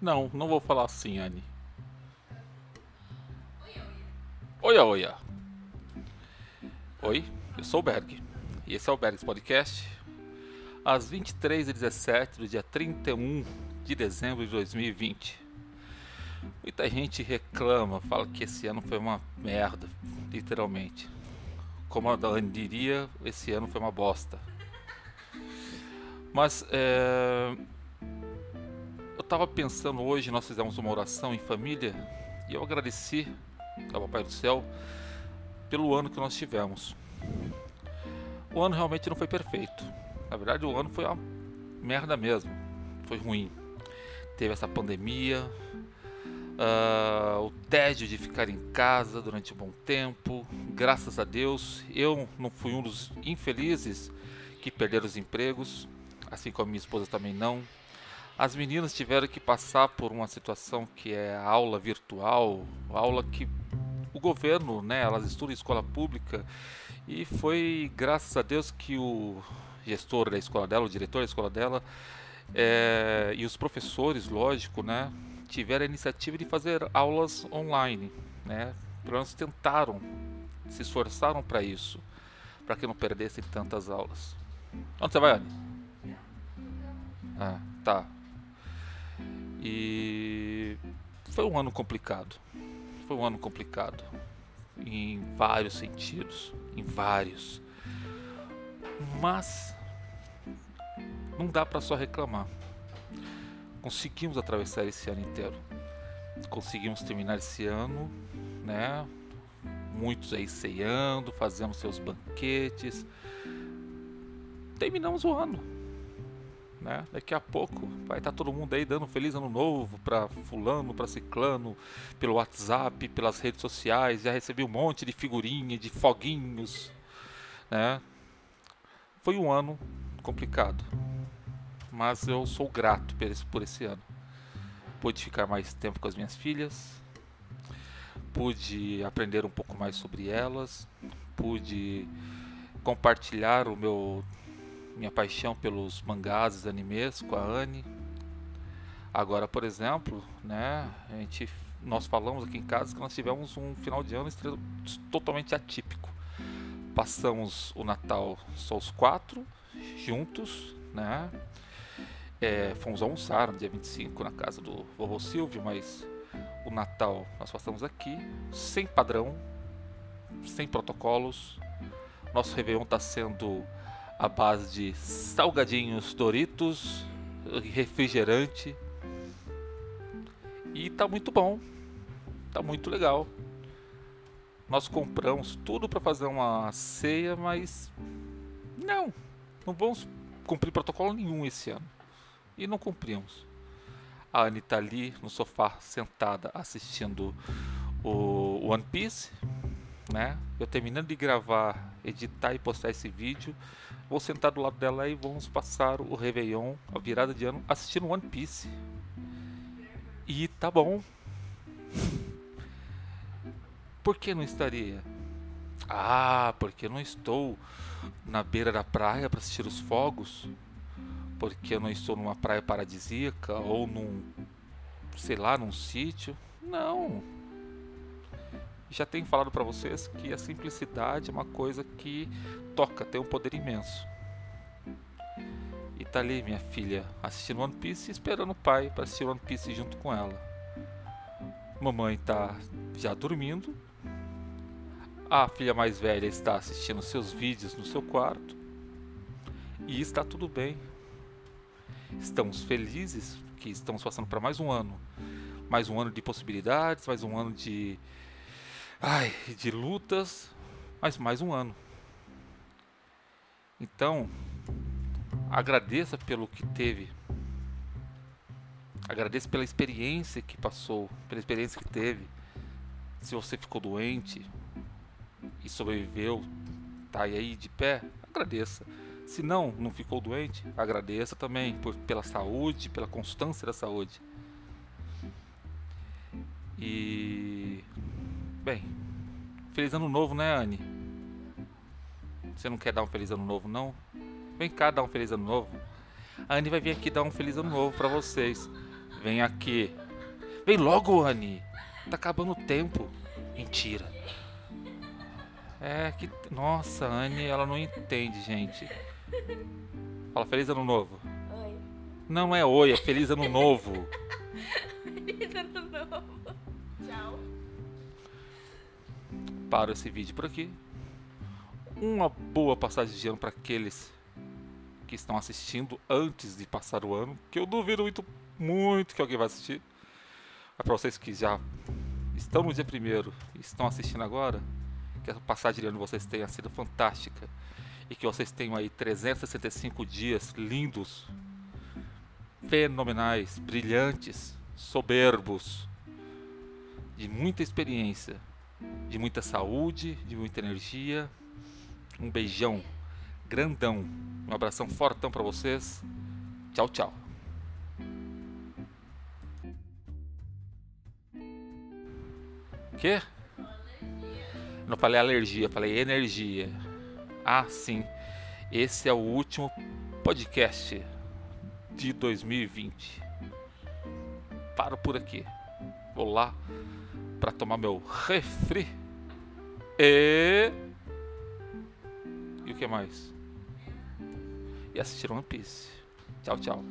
Não, não vou falar assim, Anne. Oia, oia. Oi, eu sou o Berg. E esse é o Bergs Podcast. Às 23h17 do dia 31 de dezembro de 2020. Muita gente reclama, fala que esse ano foi uma merda, literalmente. Como a Dani diria, esse ano foi uma bosta. Mas é... eu tava pensando hoje, nós fizemos uma oração em família e eu agradeci ao Papai do Céu pelo ano que nós tivemos. O ano realmente não foi perfeito. Na verdade, o ano foi uma merda mesmo. Foi ruim. Teve essa pandemia, uh, o tédio de ficar em casa durante um bom tempo. Graças a Deus, eu não fui um dos infelizes que perderam os empregos, assim como minha esposa também não. As meninas tiveram que passar por uma situação que é a aula virtual, aula que o governo, né, elas estudam em escola pública e foi graças a Deus que o gestor da escola dela, o diretor da escola dela é, e os professores, lógico, né, tiveram a iniciativa de fazer aulas online, né? Pelo menos tentaram, se esforçaram para isso, para que não perdessem tantas aulas. Onde você vai, Anne? Ah, tá. E foi um ano complicado. Foi um ano complicado em vários sentidos, em vários. Mas não dá para só reclamar conseguimos atravessar esse ano inteiro. Conseguimos terminar esse ano, né? Muitos aí ceando, fazendo seus banquetes. Terminamos o ano. Né? Daqui a pouco vai estar tá todo mundo aí dando feliz ano novo para fulano, para ciclano, pelo WhatsApp, pelas redes sociais. Já recebi um monte de figurinha, de foguinhos, né? Foi um ano complicado mas eu sou grato por esse, por esse ano. Pude ficar mais tempo com as minhas filhas, pude aprender um pouco mais sobre elas, pude compartilhar o meu minha paixão pelos mangás animes com a Anne. Agora, por exemplo, né, a gente nós falamos aqui em casa que nós tivemos um final de ano totalmente atípico. Passamos o Natal só os quatro juntos, né? É, fomos almoçar no dia 25 na casa do vovô Silvio, mas o Natal nós passamos aqui, sem padrão, sem protocolos. Nosso Réveillon está sendo a base de salgadinhos Doritos, refrigerante. E tá muito bom. Tá muito legal. Nós compramos tudo para fazer uma ceia, mas não, não vamos cumprir protocolo nenhum esse ano e não cumprimos. A Annie está ali no sofá sentada assistindo o One Piece, né? Eu terminando de gravar, editar e postar esse vídeo, vou sentar do lado dela e vamos passar o Réveillon, a virada de ano, assistindo One Piece. E tá bom. Por que não estaria? Ah, porque não estou na beira da praia para assistir os fogos porque eu não estou numa praia paradisíaca ou num, sei lá, num sítio. Não. Já tenho falado para vocês que a simplicidade é uma coisa que toca, tem um poder imenso. E tá ali minha filha assistindo One Piece esperando o pai para assistir One Piece junto com ela. Mamãe tá já dormindo. A filha mais velha está assistindo seus vídeos no seu quarto. E está tudo bem. Estamos felizes que estamos passando para mais um ano. Mais um ano de possibilidades, mais um ano de. Ai, de lutas, mas mais um ano. Então, agradeça pelo que teve. Agradeça pela experiência que passou, pela experiência que teve. Se você ficou doente e sobreviveu, tá aí de pé, agradeça. Se não, não ficou doente, agradeça também por, pela saúde, pela constância da saúde. E. Bem, feliz ano novo, né, Anne? Você não quer dar um feliz ano novo, não? Vem cá dar um feliz ano novo. A Anne vai vir aqui dar um feliz ano novo para vocês. Vem aqui. Vem logo, Anne. Tá acabando o tempo. Mentira. É que. Nossa, a Anne, ela não entende, gente. Fala Feliz Ano Novo. Oi. Não é oi, é Feliz Ano Novo. Feliz ano Paro esse vídeo por aqui. Uma boa passagem de ano para aqueles que estão assistindo antes de passar o ano, que eu duvido muito, muito que alguém vai assistir. Mas para vocês que já estão no dia primeiro e estão assistindo agora, que a passagem de ano vocês tenha sido fantástica e que vocês tenham aí 365 dias lindos, fenomenais, brilhantes, soberbos, de muita experiência, de muita saúde, de muita energia. Um beijão grandão, um abração fortão para vocês. Tchau, tchau. Que? Não falei alergia, falei energia. Ah, sim. Esse é o último podcast de 2020. Paro por aqui. Vou lá para tomar meu refri. E E o que mais? E assistir One Piece. Tchau, tchau.